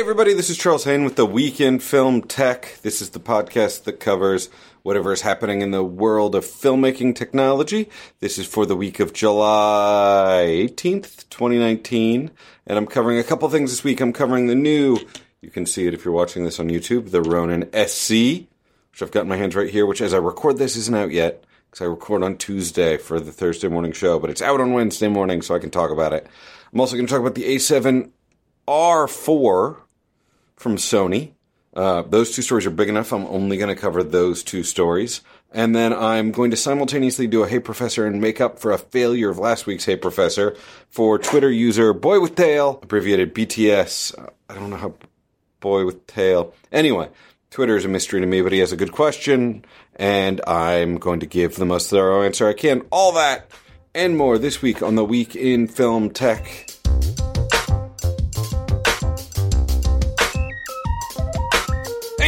everybody, this is Charles Haine with the Week in Film Tech. This is the podcast that covers whatever is happening in the world of filmmaking technology. This is for the week of July 18th, 2019, and I'm covering a couple things this week. I'm covering the new, you can see it if you're watching this on YouTube, the Ronin SC, which I've got in my hands right here, which as I record this isn't out yet because I record on Tuesday for the Thursday morning show, but it's out on Wednesday morning, so I can talk about it. I'm also going to talk about the A7 R4 from Sony. Uh, those two stories are big enough. I'm only going to cover those two stories. And then I'm going to simultaneously do a Hey Professor and make up for a failure of last week's Hey Professor for Twitter user Boy with Tail, abbreviated BTS. I don't know how Boy with Tail. Anyway, Twitter is a mystery to me, but he has a good question, and I'm going to give the most thorough answer I can. All that and more this week on the Week in Film Tech.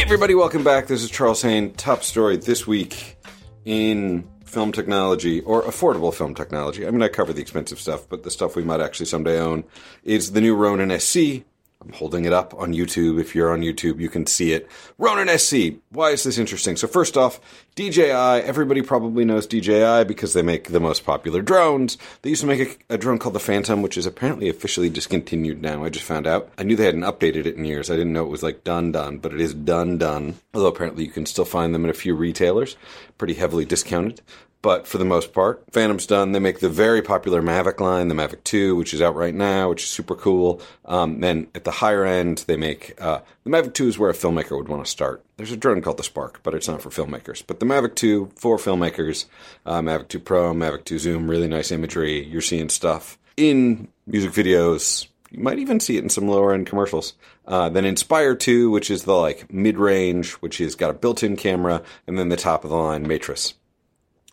Everybody, welcome back. This is Charles Haine. Top story this week in film technology or affordable film technology. I mean, I cover the expensive stuff, but the stuff we might actually someday own is the new Ronin SC. I'm holding it up on YouTube. If you're on YouTube, you can see it. Ronin SC. Why is this interesting? So first off, DJI. Everybody probably knows DJI because they make the most popular drones. They used to make a, a, drone called the Phantom, which is apparently officially discontinued now. I just found out. I knew they hadn't updated it in years. I didn't know it was like done done, but it is done done. Although apparently you can still find them at a few retailers, pretty heavily discounted but for the most part, Phantom's done. They make the very popular Mavic line, the Mavic 2, which is out right now, which is super cool. Um, then at the higher end, they make uh, the Mavic 2 is where a filmmaker would want to start. There's a drone called the Spark, but it's not for filmmakers. But the Mavic 2 for filmmakers, uh, Mavic 2 Pro, Mavic 2 Zoom, really nice imagery. You're seeing stuff in music videos. You might even see it in some lower end commercials. Uh, then Inspire 2, which is the like mid range, which has got a built in camera, and then the top of the line Matrice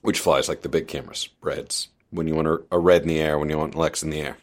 which flies like the big cameras, reds, when you want a, red in the air, when you want Lex in the air.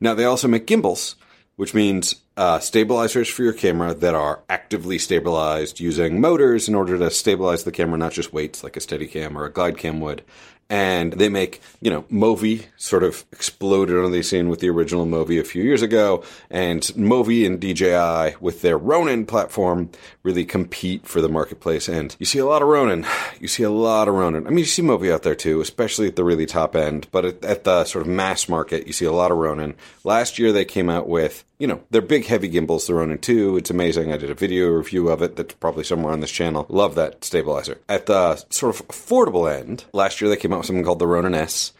Now, they also make gimbals, which means uh, stabilizers for your camera that are actively stabilized using motors in order to stabilize the camera, not just weights like a Steadicam or a glide cam would and they make you know Movi sort of exploded on the scene with the original Movi a few years ago, and Movi and DJI with their Ronin platform really compete for the marketplace. And you see a lot of Ronin, you see a lot of Ronin. I mean, you see Movi out there too, especially at the really top end, but at, at the sort of mass market, you see a lot of Ronin. Last year they came out with you know, they're big heavy gimbals, the Ronin 2. It's amazing. I did a video review of it that's probably somewhere on this channel. Love that stabilizer. At the sort of affordable end, last year they came out with something called the Ronin S.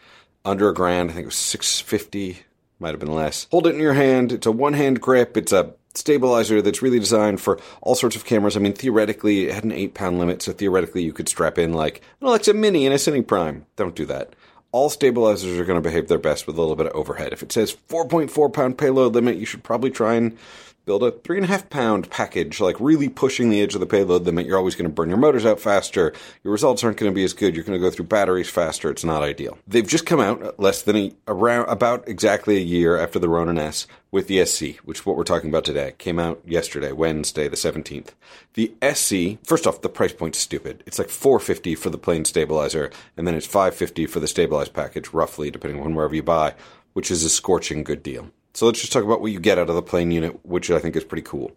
Under a grand, I think it was 650 might have been less. Hold it in your hand. It's a one hand grip. It's a stabilizer that's really designed for all sorts of cameras. I mean, theoretically, it had an eight pound limit, so theoretically, you could strap in like an Alexa Mini and a Cine Prime. Don't do that all stabilizers are going to behave their best with a little bit of overhead. If it says 4.4 pound payload limit, you should probably try and build a three and a half pound package, like really pushing the edge of the payload limit. You're always going to burn your motors out faster. Your results aren't going to be as good. You're going to go through batteries faster. It's not ideal. They've just come out less than a, around about exactly a year after the Ronin S with the SC, which is what we're talking about today. Came out yesterday, Wednesday, the 17th. The SC, first off, the price point's stupid. It's like 450 for the plain stabilizer, and then it's 550 for the stabilized package, roughly, depending on wherever you buy, which is a scorching good deal. So let's just talk about what you get out of the plain unit, which I think is pretty cool.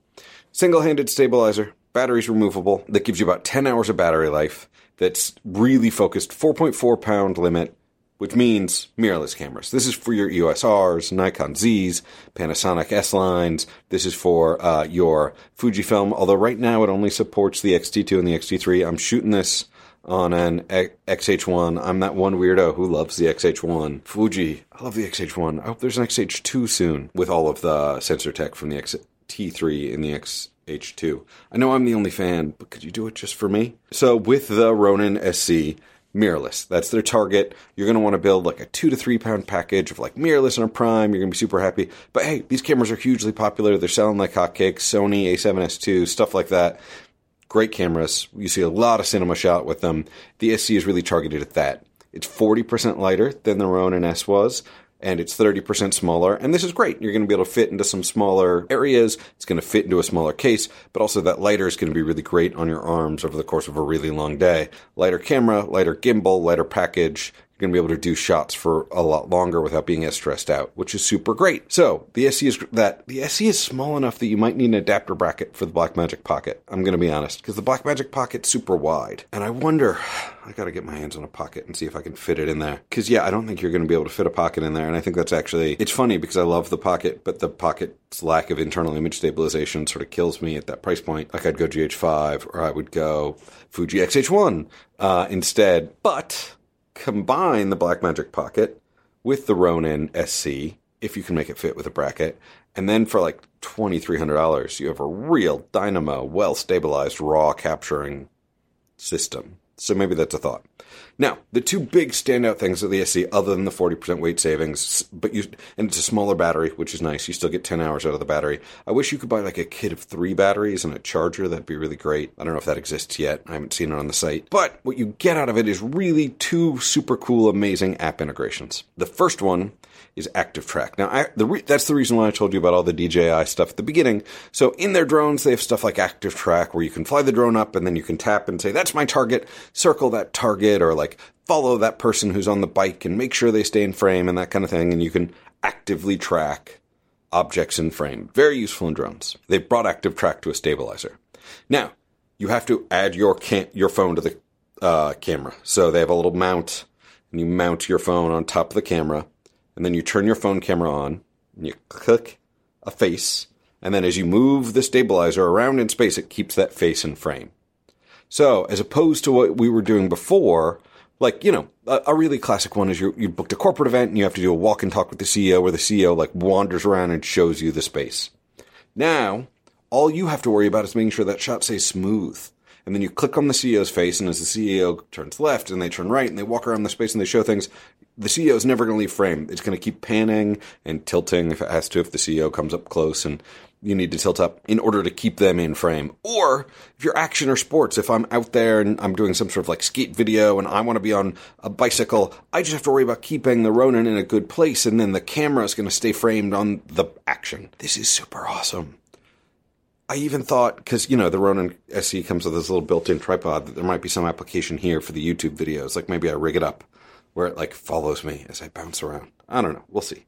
Single handed stabilizer, batteries removable, that gives you about 10 hours of battery life, that's really focused, 4.4 pound limit, which means mirrorless cameras. This is for your EOS Rs, Nikon Zs, Panasonic S lines. This is for uh, your Fujifilm, although right now it only supports the X-T2 and the X-T3. I'm shooting this on an XH1. I'm that one weirdo who loves the XH1. Fuji, I love the XH1. I hope there's an XH2 soon with all of the sensor tech from the XT3 and the XH2. I know I'm the only fan, but could you do it just for me? So with the Ronin SC, mirrorless. That's their target. You're going to want to build like a two to three pound package of like mirrorless and a prime. You're going to be super happy. But hey, these cameras are hugely popular. They're selling like hotcakes. Sony A7S2, stuff like that. Great cameras. You see a lot of cinema shot with them. The SC is really targeted at that. It's 40% lighter than the Ronin S was, and it's 30% smaller. And this is great. You're going to be able to fit into some smaller areas. It's going to fit into a smaller case, but also that lighter is going to be really great on your arms over the course of a really long day. Lighter camera, lighter gimbal, lighter package. You're going to be able to do shots for a lot longer without being as stressed out, which is super great. So the SC is that the SC is small enough that you might need an adapter bracket for the Blackmagic Pocket. I'm going to be honest because the Blackmagic Pocket's super wide, and I wonder. I got to get my hands on a pocket and see if I can fit it in there. Because yeah, I don't think you're going to be able to fit a pocket in there, and I think that's actually it's funny because I love the pocket, but the pocket's lack of internal image stabilization sort of kills me at that price point. Like I'd go GH5 or I would go Fuji XH1 uh, instead, but combine the Blackmagic Pocket with the Ronin SC if you can make it fit with a bracket. And then for like $2,300, you have a real dynamo, well stabilized, raw capturing system. So maybe that's a thought. Now, the two big standout things of the SC, other than the 40% weight savings, but you, and it's a smaller battery, which is nice. You still get 10 hours out of the battery. I wish you could buy like a kit of three batteries and a charger. That'd be really great. I don't know if that exists yet. I haven't seen it on the site. But what you get out of it is really two super cool, amazing app integrations. The first one is Active Track. Now, I, the re- that's the reason why I told you about all the DJI stuff at the beginning. So in their drones, they have stuff like Active Track where you can fly the drone up and then you can tap and say, that's my target, circle that target, or like follow that person who's on the bike and make sure they stay in frame and that kind of thing. And you can actively track objects in frame. Very useful in drones. They've brought Active Track to a stabilizer. Now, you have to add your cam- your phone to the uh, camera. So they have a little mount, and you mount your phone on top of the camera and then you turn your phone camera on, and you click a face, and then as you move the stabilizer around in space, it keeps that face in frame. So, as opposed to what we were doing before, like, you know, a, a really classic one is you, you booked a corporate event and you have to do a walk and talk with the CEO where the CEO like wanders around and shows you the space. Now, all you have to worry about is making sure that shot stays smooth. And then you click on the CEO's face, and as the CEO turns left and they turn right and they walk around the space and they show things, the CEO is never going to leave frame. It's going to keep panning and tilting if it has to, if the CEO comes up close and you need to tilt up in order to keep them in frame. Or if you're action or sports, if I'm out there and I'm doing some sort of like skate video and I want to be on a bicycle, I just have to worry about keeping the Ronin in a good place and then the camera is going to stay framed on the action. This is super awesome. I even thought, because, you know, the Ronin SC comes with this little built in tripod, that there might be some application here for the YouTube videos. Like maybe I rig it up where it like follows me as I bounce around. I don't know. We'll see.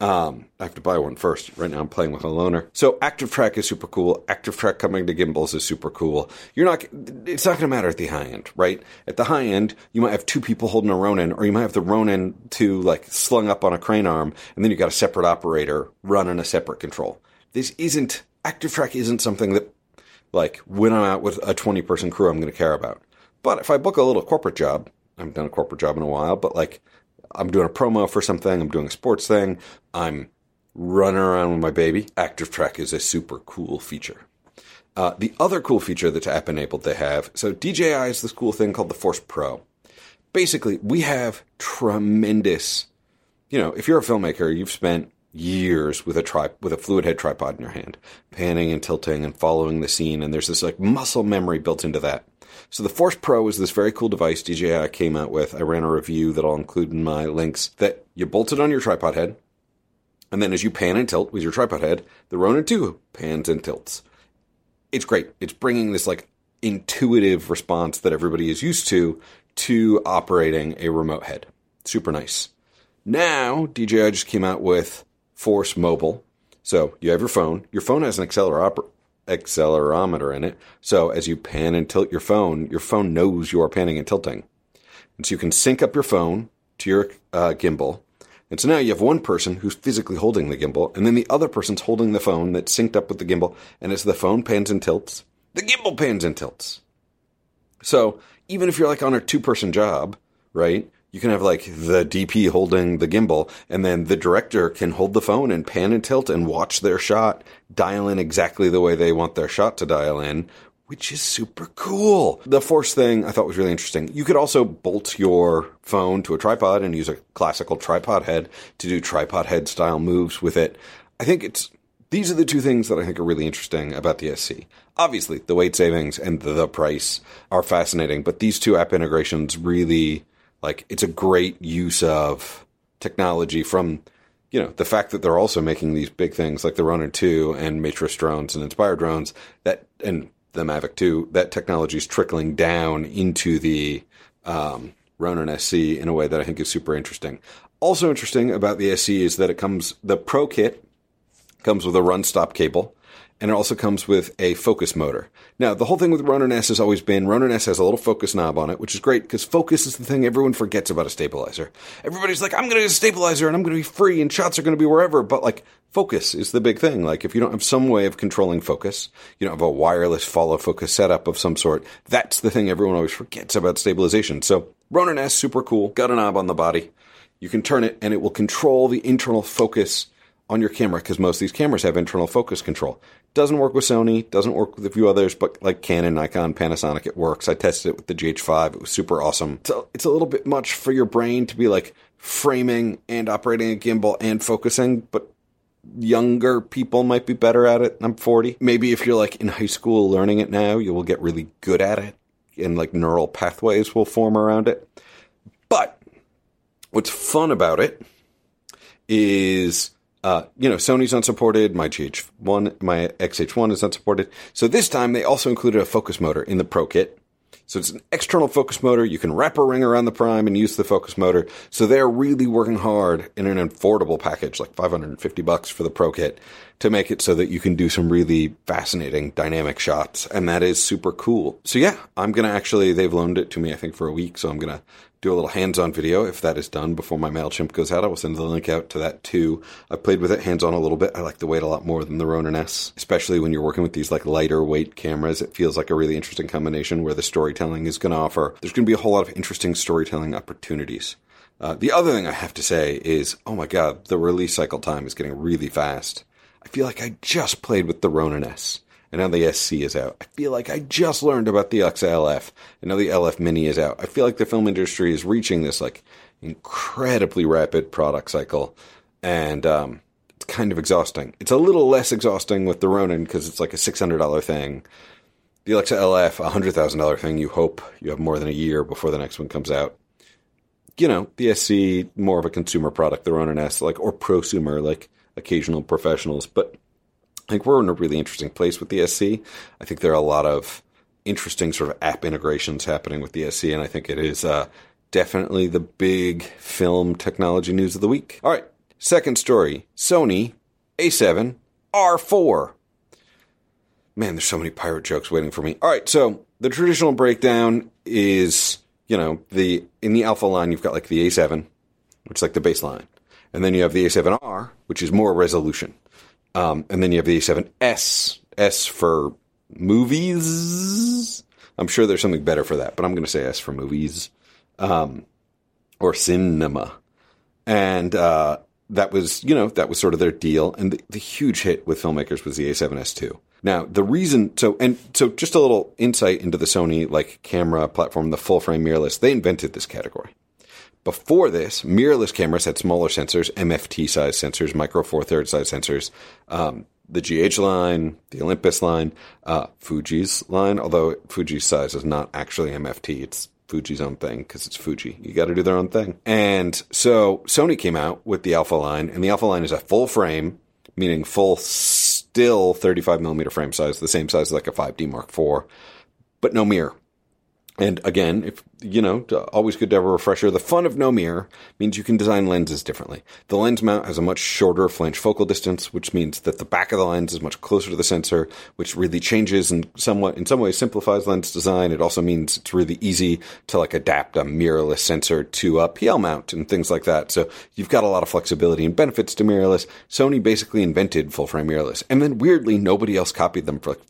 Um, I have to buy one first. Right now, I'm playing with a loaner. So, Active Track is super cool. Active Track coming to gimbals is super cool. You're not. It's not going to matter at the high end, right? At the high end, you might have two people holding a Ronin, or you might have the Ronin 2 like slung up on a crane arm, and then you got a separate operator running a separate control. This isn't Active Track. Isn't something that like when I'm out with a 20 person crew, I'm going to care about. But if I book a little corporate job, I haven't done a corporate job in a while, but like I'm doing a promo for something, I'm doing a sports thing, I'm running around with my baby. Active Track is a super cool feature. Uh, the other cool feature that's app enabled they have so DJI is this cool thing called the Force Pro. Basically, we have tremendous, you know, if you're a filmmaker, you've spent years with a tri- with a fluid head tripod in your hand, panning and tilting and following the scene, and there's this like muscle memory built into that. So the Force Pro is this very cool device DJI came out with. I ran a review that I'll include in my links that you bolt it on your tripod head. And then as you pan and tilt with your tripod head, the Ronin 2 pans and tilts. It's great. It's bringing this like intuitive response that everybody is used to to operating a remote head. Super nice. Now, DJI just came out with Force Mobile. So you have your phone. Your phone has an accelerometer accelerometer in it. So as you pan and tilt your phone, your phone knows you are panning and tilting. And so you can sync up your phone to your uh, gimbal. And so now you have one person who's physically holding the gimbal, and then the other person's holding the phone that's synced up with the gimbal. And as the phone pans and tilts, the gimbal pans and tilts. So even if you're like on a two person job, right? You can have like the DP holding the gimbal and then the director can hold the phone and pan and tilt and watch their shot, dial in exactly the way they want their shot to dial in, which is super cool. The force thing I thought was really interesting. You could also bolt your phone to a tripod and use a classical tripod head to do tripod head style moves with it. I think it's these are the two things that I think are really interesting about the SC. Obviously, the weight savings and the price are fascinating, but these two app integrations really like it's a great use of technology from you know the fact that they're also making these big things like the Ronin 2 and Matrice drones and Inspire drones that and the Mavic 2 that technology is trickling down into the um, Ronin SC in a way that I think is super interesting. Also interesting about the SC is that it comes the Pro kit comes with a run stop cable and it also comes with a focus motor. Now, the whole thing with Ronin S has always been Ronin S has a little focus knob on it, which is great because focus is the thing everyone forgets about a stabilizer. Everybody's like, I'm going to get a stabilizer and I'm going to be free and shots are going to be wherever, but like focus is the big thing. Like if you don't have some way of controlling focus, you don't have a wireless follow focus setup of some sort, that's the thing everyone always forgets about stabilization. So Ronin S, super cool, got a knob on the body. You can turn it and it will control the internal focus on your camera because most of these cameras have internal focus control. Doesn't work with Sony, doesn't work with a few others, but like Canon, Nikon, Panasonic, it works. I tested it with the GH5. It was super awesome. So it's a little bit much for your brain to be like framing and operating a gimbal and focusing, but younger people might be better at it. I'm 40. Maybe if you're like in high school learning it now, you will get really good at it and like neural pathways will form around it. But what's fun about it is uh, you know, Sony's unsupported. My GH1, my XH1 is unsupported. So this time they also included a focus motor in the Pro kit. So it's an external focus motor. You can wrap a ring around the prime and use the focus motor. So they're really working hard in an affordable package, like 550 bucks for the Pro kit, to make it so that you can do some really fascinating dynamic shots. And that is super cool. So yeah, I'm going to actually, they've loaned it to me, I think, for a week. So I'm going to do a little hands-on video if that is done before my MailChimp goes out. I will send the link out to that too. I've played with it hands-on a little bit. I like the weight a lot more than the Ronin S, especially when you're working with these like lighter weight cameras. It feels like a really interesting combination where the storytelling is going to offer. There's going to be a whole lot of interesting storytelling opportunities. Uh, the other thing I have to say is, oh my god, the release cycle time is getting really fast. I feel like I just played with the Ronin S and now the SC is out. I feel like I just learned about the Alexa LF, and now the LF Mini is out. I feel like the film industry is reaching this like incredibly rapid product cycle, and um, it's kind of exhausting. It's a little less exhausting with the Ronin because it's like a six hundred dollar thing. The Alexa LF, a hundred thousand dollar thing. You hope you have more than a year before the next one comes out. You know, the SC more of a consumer product. The Ronin S, like or prosumer, like occasional professionals, but I think we're in a really interesting place with the SC. I think there are a lot of interesting sort of app integrations happening with the SC, and I think it is uh, definitely the big film technology news of the week. All right, second story Sony A7 R4. Man, there's so many pirate jokes waiting for me. All right, so the traditional breakdown is, you know, the in the alpha line you've got like the A7, which is like the baseline, and then you have the A7R, which is more resolution. Um, and then you have the A7S, S for movies. I'm sure there's something better for that, but I'm going to say S for movies, um, or cinema. And, uh, that was, you know, that was sort of their deal. And the, the huge hit with filmmakers was the A7S2. Now, the reason, so, and so just a little insight into the Sony, like, camera platform, the full frame mirrorless, they invented this category. Before this, mirrorless cameras had smaller sensors, MFT size sensors, micro four thirds size sensors. Um, the GH line, the Olympus line, uh, Fuji's line, although Fuji's size is not actually MFT. It's Fuji's own thing because it's Fuji. You got to do their own thing. And so Sony came out with the Alpha line, and the Alpha line is a full frame, meaning full still 35 millimeter frame size, the same size as like a 5D Mark IV, but no mirror. And again, if you know, always good to have a refresher. The fun of no mirror means you can design lenses differently. The lens mount has a much shorter flange focal distance, which means that the back of the lens is much closer to the sensor, which really changes and somewhat, in some ways, simplifies lens design. It also means it's really easy to like adapt a mirrorless sensor to a PL mount and things like that. So you've got a lot of flexibility and benefits to mirrorless. Sony basically invented full frame mirrorless, and then weirdly, nobody else copied them for like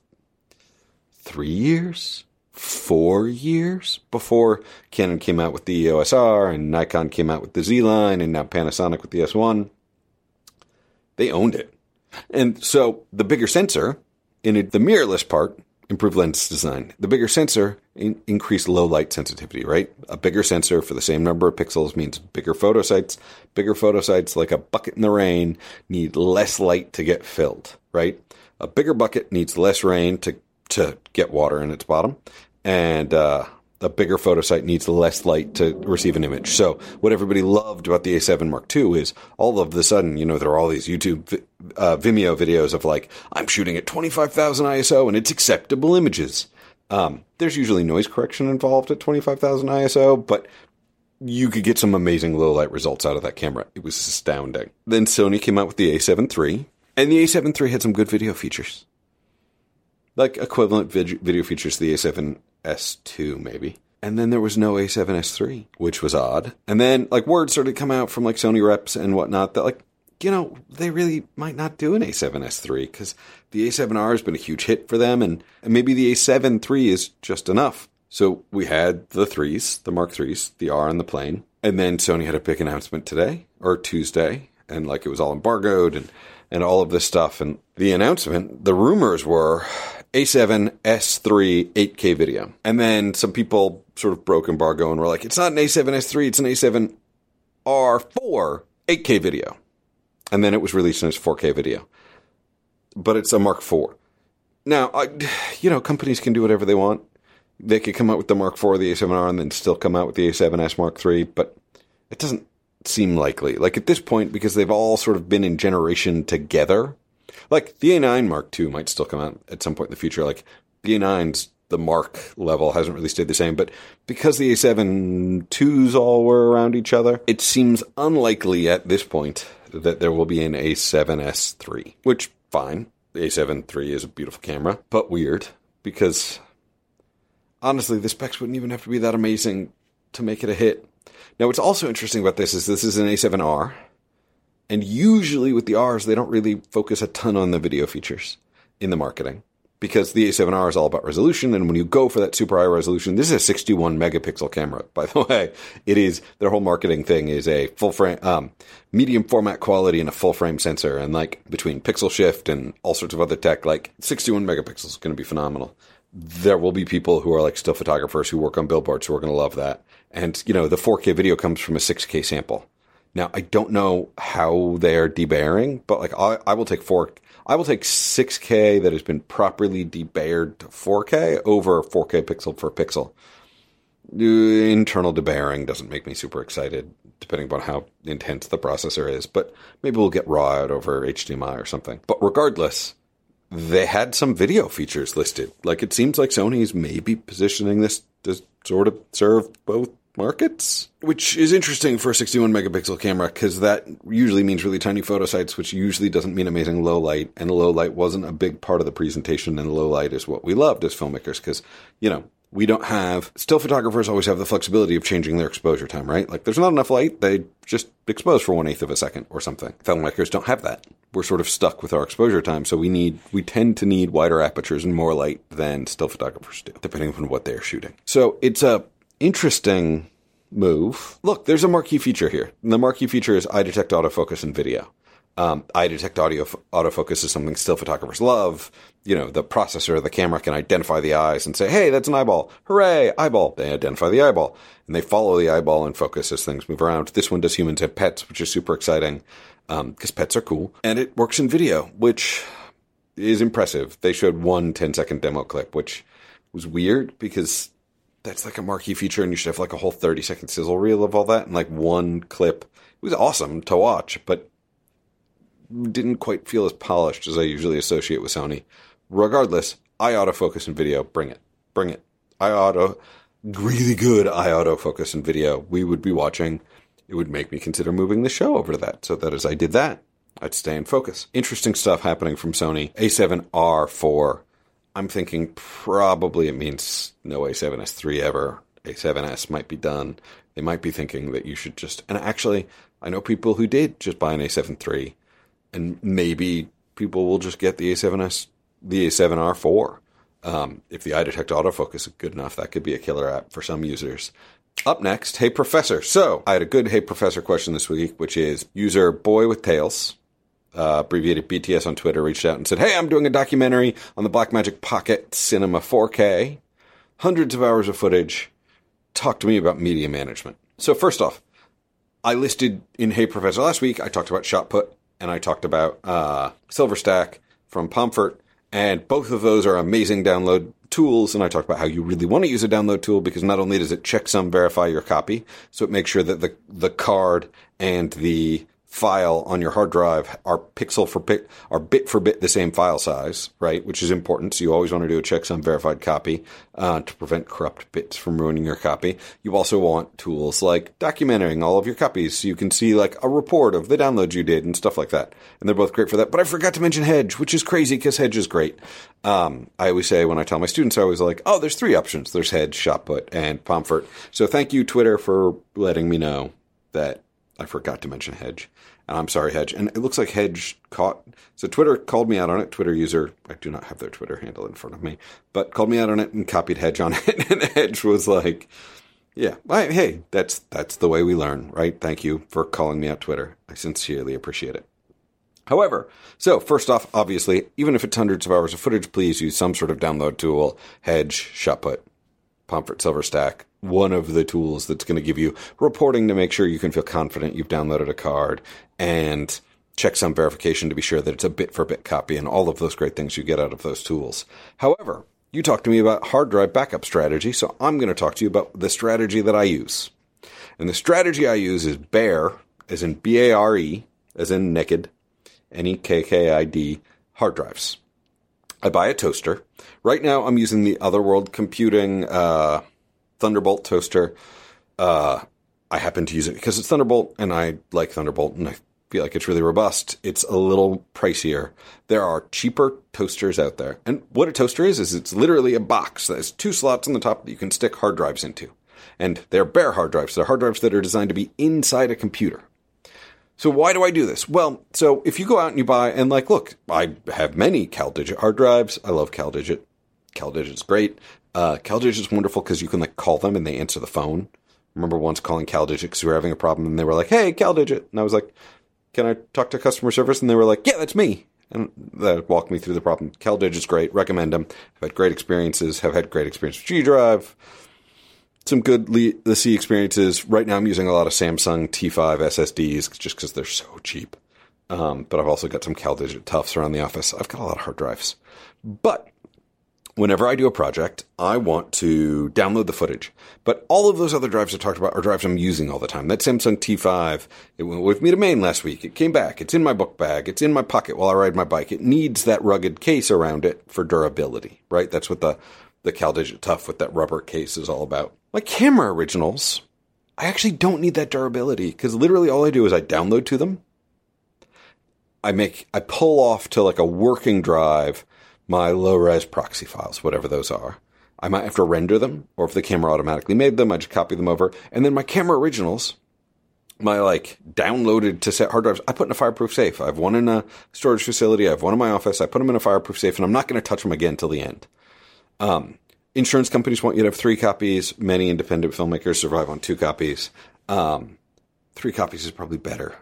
three years four years before Canon came out with the EOS R and Nikon came out with the Z line and now Panasonic with the S1. They owned it. And so the bigger sensor in the mirrorless part improved lens design. The bigger sensor in, increased low light sensitivity, right? A bigger sensor for the same number of pixels means bigger photo sites. Bigger photo sites, like a bucket in the rain, need less light to get filled, right? A bigger bucket needs less rain to to get water in its bottom, and uh, a bigger photo site needs less light to receive an image. So what everybody loved about the A7 Mark II is all of the sudden, you know, there are all these YouTube, uh, Vimeo videos of like, I'm shooting at 25,000 ISO and it's acceptable images. Um, there's usually noise correction involved at 25,000 ISO, but you could get some amazing low light results out of that camera. It was astounding. Then Sony came out with the A7 III, and the A7 III had some good video features. Like equivalent vid- video features to the A7S2, maybe. And then there was no A7S3, which was odd. And then, like, word started to come out from, like, Sony reps and whatnot that, like, you know, they really might not do an A7S3 because the A7R has been a huge hit for them, and, and maybe the A7 III is just enough. So we had the threes, the Mark threes, the R and the plain, and then Sony had a big announcement today or Tuesday, and like it was all embargoed and and all of this stuff. And the announcement, the rumors were A7 S3 8K video, and then some people sort of broke embargo and were like, "It's not an A7 S3, it's an A7 R4 8K video," and then it was released in its 4K video, but it's a Mark IV. Now, I, you know, companies can do whatever they want they could come out with the Mark IV, the A7R, and then still come out with the A7S Mark III, but it doesn't seem likely. Like at this point, because they've all sort of been in generation together. Like the A9 Mark II might still come out at some point in the future. Like the A9's the Mark level hasn't really stayed the same, but because the A7 twos all were around each other, it seems unlikely at this point that there will be an A7S three. Which fine. The A7 III is a beautiful camera, but weird because honestly, the specs wouldn't even have to be that amazing to make it a hit. Now, what's also interesting about this is this is an A7R, and usually with the Rs, they don't really focus a ton on the video features in the marketing because the A7R is all about resolution. And when you go for that super high resolution, this is a 61 megapixel camera, by the way. It is their whole marketing thing is a full frame, um, medium format quality and a full frame sensor. And like between pixel shift and all sorts of other tech, like 61 megapixels is going to be phenomenal there will be people who are like still photographers who work on billboards who are going to love that. And, you know, the 4K video comes from a 6K sample. Now, I don't know how they're debayering, but like I, I will take four, I will take 6K that has been properly debayered to 4K over 4K pixel for pixel. Internal debayering doesn't make me super excited, depending upon how intense the processor is, but maybe we'll get raw out over HDMI or something. But regardless, they had some video features listed. Like it seems like Sony's maybe positioning this to sort of serve both markets, which is interesting for a 61 megapixel camera because that usually means really tiny photo sites, which usually doesn't mean amazing low light. And low light wasn't a big part of the presentation, and low light is what we loved as filmmakers because, you know, we don't have still photographers always have the flexibility of changing their exposure time, right? Like there's not enough light, they just expose for one eighth of a second or something. Filmmakers don't have that. We're sort of stuck with our exposure time, so we need we tend to need wider apertures and more light than still photographers do, depending on what they're shooting. So it's a interesting move. Look, there's a marquee feature here. The marquee feature is eye detect autofocus in video. Um, eye detect audio autofocus is something still photographers love. You know, the processor the camera can identify the eyes and say, "Hey, that's an eyeball! Hooray, eyeball!" They identify the eyeball and they follow the eyeball and focus as things move around. This one does humans have pets, which is super exciting because um, pets are cool, and it works in video, which is impressive. They showed one 10 second demo clip, which was weird because that's like a marquee feature, and you should have like a whole 30 second sizzle reel of all that, and like one clip. It was awesome to watch, but didn't quite feel as polished as I usually associate with Sony. Regardless, eye autofocus in video, bring it. Bring it. I auto, really good eye autofocus in video. We would be watching. It would make me consider moving the show over to that. So that as I did that, I'd stay in focus. Interesting stuff happening from Sony. A7R4. I'm thinking probably it means no A7S3 ever. A7S might be done. They might be thinking that you should just, and actually, I know people who did just buy an A7 III and maybe people will just get the A7S, the A7R4. Um, if the eye detect autofocus is good enough, that could be a killer app for some users. Up next, Hey Professor. So I had a good Hey Professor question this week, which is user Boy with Tails, uh, abbreviated BTS on Twitter, reached out and said, Hey, I'm doing a documentary on the Blackmagic Pocket Cinema 4K, hundreds of hours of footage. Talk to me about media management. So first off, I listed in Hey Professor last week, I talked about Shotput and I talked about uh, Silverstack from Pomfort, and both of those are amazing download tools. And I talked about how you really want to use a download tool because not only does it checksum verify your copy, so it makes sure that the the card and the file on your hard drive are pixel for bit, are bit for bit the same file size, right? Which is important. So you always want to do a checksum verified copy uh, to prevent corrupt bits from ruining your copy. You also want tools like documenting all of your copies, so you can see like a report of the downloads you did and stuff like that. And they're both great for that. But I forgot to mention Hedge, which is crazy because Hedge is great. Um, I always say when I tell my students, I always like, oh, there's three options. There's Hedge, Shotput, and Pomfort. So thank you, Twitter, for letting me know that I forgot to mention Hedge. And I'm sorry, Hedge. And it looks like Hedge caught. So Twitter called me out on it. Twitter user, I do not have their Twitter handle in front of me, but called me out on it and copied Hedge on it. and Hedge was like, "Yeah, I, hey, that's that's the way we learn, right? Thank you for calling me out, Twitter. I sincerely appreciate it." However, so first off, obviously, even if it's hundreds of hours of footage, please use some sort of download tool, Hedge, Shotput, Pomfort Silver Stack, one of the tools that's going to give you reporting to make sure you can feel confident you've downloaded a card and checksum verification to be sure that it's a bit for bit copy and all of those great things you get out of those tools. However, you talked to me about hard drive backup strategy, so I'm going to talk to you about the strategy that I use. And the strategy I use is BARE, as in B A R E, as in naked, N E K K I D, hard drives. I buy a toaster. Right now, I'm using the Otherworld Computing uh, Thunderbolt toaster. Uh, I happen to use it because it's Thunderbolt, and I like Thunderbolt, and I feel like it's really robust. It's a little pricier. There are cheaper toasters out there, and what a toaster is is it's literally a box that has two slots on the top that you can stick hard drives into, and they're bare hard drives. They're hard drives that are designed to be inside a computer. So why do I do this? Well, so if you go out and you buy and like, look, I have many CalDigit hard drives. I love CalDigit. CalDigit's great. Uh, CalDigit's wonderful because you can like call them and they answer the phone. remember once calling CalDigit because we were having a problem and they were like, "Hey, CalDigit," and I was like, "Can I talk to customer service?" And they were like, "Yeah, that's me." And that walked me through the problem. CalDigit's great. Recommend them. I've had great experiences. Have had great experience with G Drive some good the C experiences. Right now, I'm using a lot of Samsung T5 SSDs just because they're so cheap. Um, but I've also got some CalDigit Toughs around the office. I've got a lot of hard drives. But whenever I do a project, I want to download the footage. But all of those other drives I talked about are drives I'm using all the time. That Samsung T5, it went with me to Maine last week. It came back. It's in my book bag. It's in my pocket while I ride my bike. It needs that rugged case around it for durability, right? That's what the, the CalDigit Tough with that rubber case is all about. My camera originals, I actually don't need that durability because literally all I do is I download to them. I make, I pull off to like a working drive my low res proxy files, whatever those are. I might have to render them, or if the camera automatically made them, I just copy them over. And then my camera originals, my like downloaded to set hard drives, I put in a fireproof safe. I have one in a storage facility. I have one in my office. I put them in a fireproof safe, and I'm not going to touch them again till the end. Um, insurance companies want you to have three copies. Many independent filmmakers survive on two copies. Um, three copies is probably better.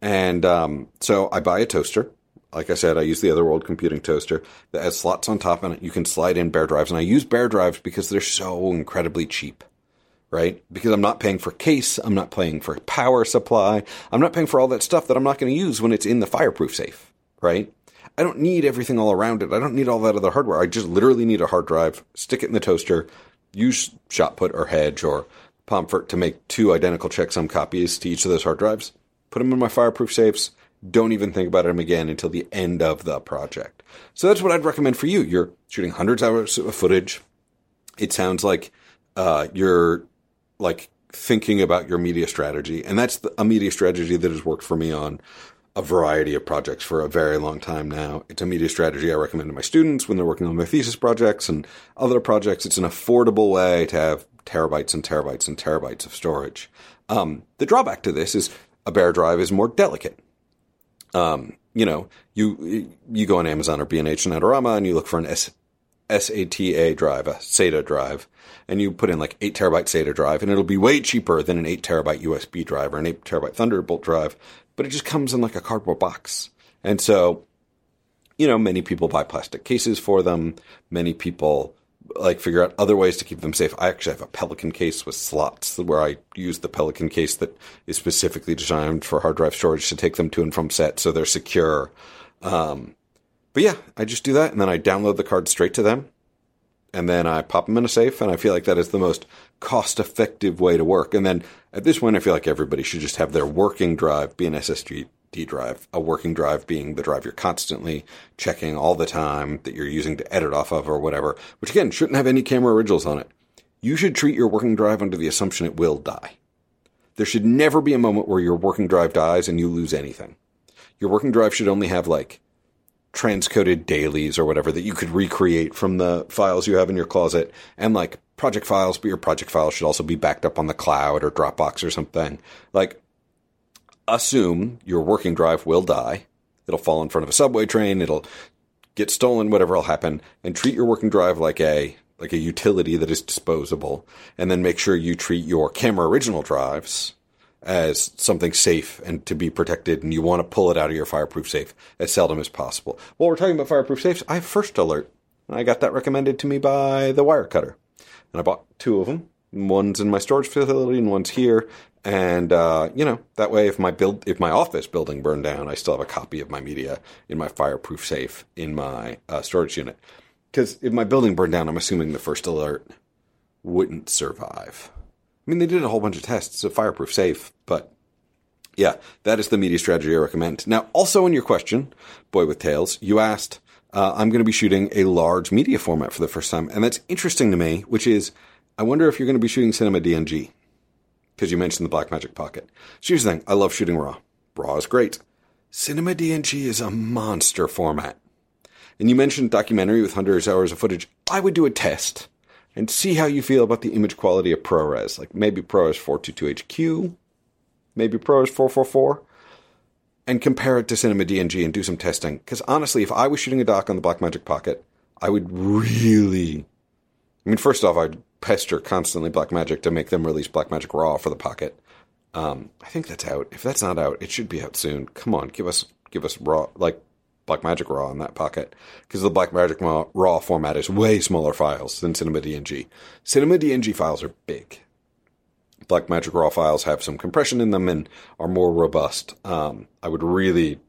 And um, so I buy a toaster. Like I said, I use the Otherworld computing toaster that has slots on top, and you can slide in bare drives. And I use bare drives because they're so incredibly cheap, right? Because I'm not paying for case, I'm not paying for power supply, I'm not paying for all that stuff that I'm not going to use when it's in the fireproof safe, right? I don't need everything all around it. I don't need all that other hardware. I just literally need a hard drive, stick it in the toaster, use Shotput or Hedge or Pomfort to make two identical checksum copies to each of those hard drives, put them in my fireproof safes, don't even think about them again until the end of the project. So that's what I'd recommend for you. You're shooting hundreds of hours of footage. It sounds like uh, you're like thinking about your media strategy, and that's the, a media strategy that has worked for me on a variety of projects for a very long time now. It's a media strategy I recommend to my students when they're working on their thesis projects and other projects. It's an affordable way to have terabytes and terabytes and terabytes of storage. Um, the drawback to this is a bare drive is more delicate. Um, you know, you you go on Amazon or B&H and Adorama and you look for an S, SATA drive, a SATA drive, and you put in like 8 terabyte SATA drive, and it'll be way cheaper than an 8 terabyte USB drive or an 8 terabyte Thunderbolt drive but it just comes in like a cardboard box. And so, you know, many people buy plastic cases for them. Many people like figure out other ways to keep them safe. I actually have a Pelican case with slots where I use the Pelican case that is specifically designed for hard drive storage to take them to and from set so they're secure. Um, but yeah, I just do that and then I download the card straight to them. And then I pop them in a safe, and I feel like that is the most cost effective way to work. And then at this point, I feel like everybody should just have their working drive be an SSD drive, a working drive being the drive you're constantly checking all the time that you're using to edit off of or whatever, which again shouldn't have any camera originals on it. You should treat your working drive under the assumption it will die. There should never be a moment where your working drive dies and you lose anything. Your working drive should only have like transcoded dailies or whatever that you could recreate from the files you have in your closet and like project files, but your project files should also be backed up on the cloud or Dropbox or something. Like, assume your working drive will die. It'll fall in front of a subway train. It'll get stolen, whatever will happen, and treat your working drive like a like a utility that is disposable, and then make sure you treat your camera original drives as something safe and to be protected, and you want to pull it out of your fireproof safe as seldom as possible. While we're talking about fireproof safes, I have First Alert. and I got that recommended to me by the Wirecutter, and I bought two of them. One's in my storage facility, and one's here. And uh, you know that way, if my build, if my office building burned down, I still have a copy of my media in my fireproof safe in my uh, storage unit. Because if my building burned down, I'm assuming the First Alert wouldn't survive. I mean, they did a whole bunch of tests of fireproof safe, but yeah, that is the media strategy I recommend. Now, also in your question, Boy with Tails, you asked, uh, I'm going to be shooting a large media format for the first time. And that's interesting to me, which is, I wonder if you're going to be shooting Cinema DNG. Because you mentioned the Blackmagic Pocket. So here's the thing I love shooting RAW. RAW is great. Cinema DNG is a monster format. And you mentioned documentary with hundreds of hours of footage. I would do a test and see how you feel about the image quality of ProRes. Like maybe ProRes 422HQ, maybe ProRes 444, and compare it to Cinema DNG and do some testing. Because honestly, if I was shooting a doc on the Blackmagic Pocket, I would really. I mean, first off, I'd pester constantly Blackmagic to make them release Blackmagic Raw for the Pocket. Um, I think that's out. If that's not out, it should be out soon. Come on, give us give us raw like Blackmagic RAW in that pocket because the Blackmagic RAW format is way smaller files than Cinema DNG. Cinema DNG files are big. Blackmagic RAW files have some compression in them and are more robust. Um, I would really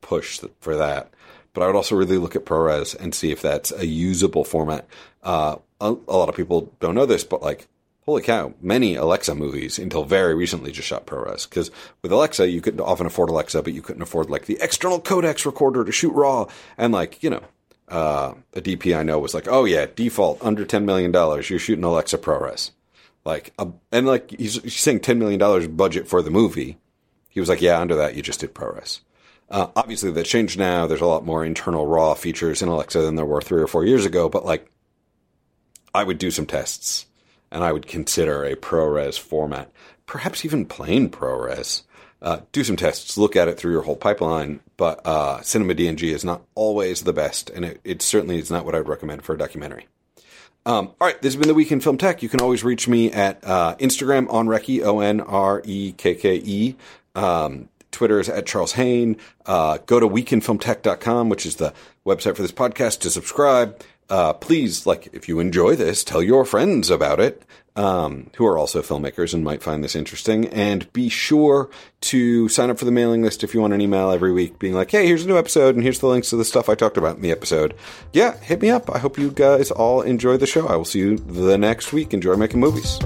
push for that, but I would also really look at ProRes and see if that's a usable format. Uh, a, a lot of people don't know this, but like holy cow, many Alexa movies until very recently just shot ProRes. Because with Alexa, you could often afford Alexa, but you couldn't afford like the external Codex recorder to shoot RAW. And like, you know, uh, a DP I know was like, oh yeah, default under $10 million, you're shooting Alexa ProRes. Like, uh, and like, he's, he's saying $10 million budget for the movie. He was like, yeah, under that, you just did ProRes. Uh, obviously, that's changed now. There's a lot more internal RAW features in Alexa than there were three or four years ago, but like, I would do some tests and I would consider a ProRes format, perhaps even plain ProRes. Uh, do some tests, look at it through your whole pipeline, but uh, Cinema DNG is not always the best, and it, it certainly is not what I'd recommend for a documentary. Um, all right, this has been the Week in Film Tech. You can always reach me at uh, Instagram onrekke, O N R E K K E. Um, Twitter is at Charles Haine. Uh, go to weekinfilmtech.com, which is the website for this podcast, to subscribe uh, please, like, if you enjoy this, tell your friends about it, um, who are also filmmakers and might find this interesting. And be sure to sign up for the mailing list if you want an email every week being like, hey, here's a new episode and here's the links to the stuff I talked about in the episode. Yeah, hit me up. I hope you guys all enjoy the show. I will see you the next week. Enjoy making movies.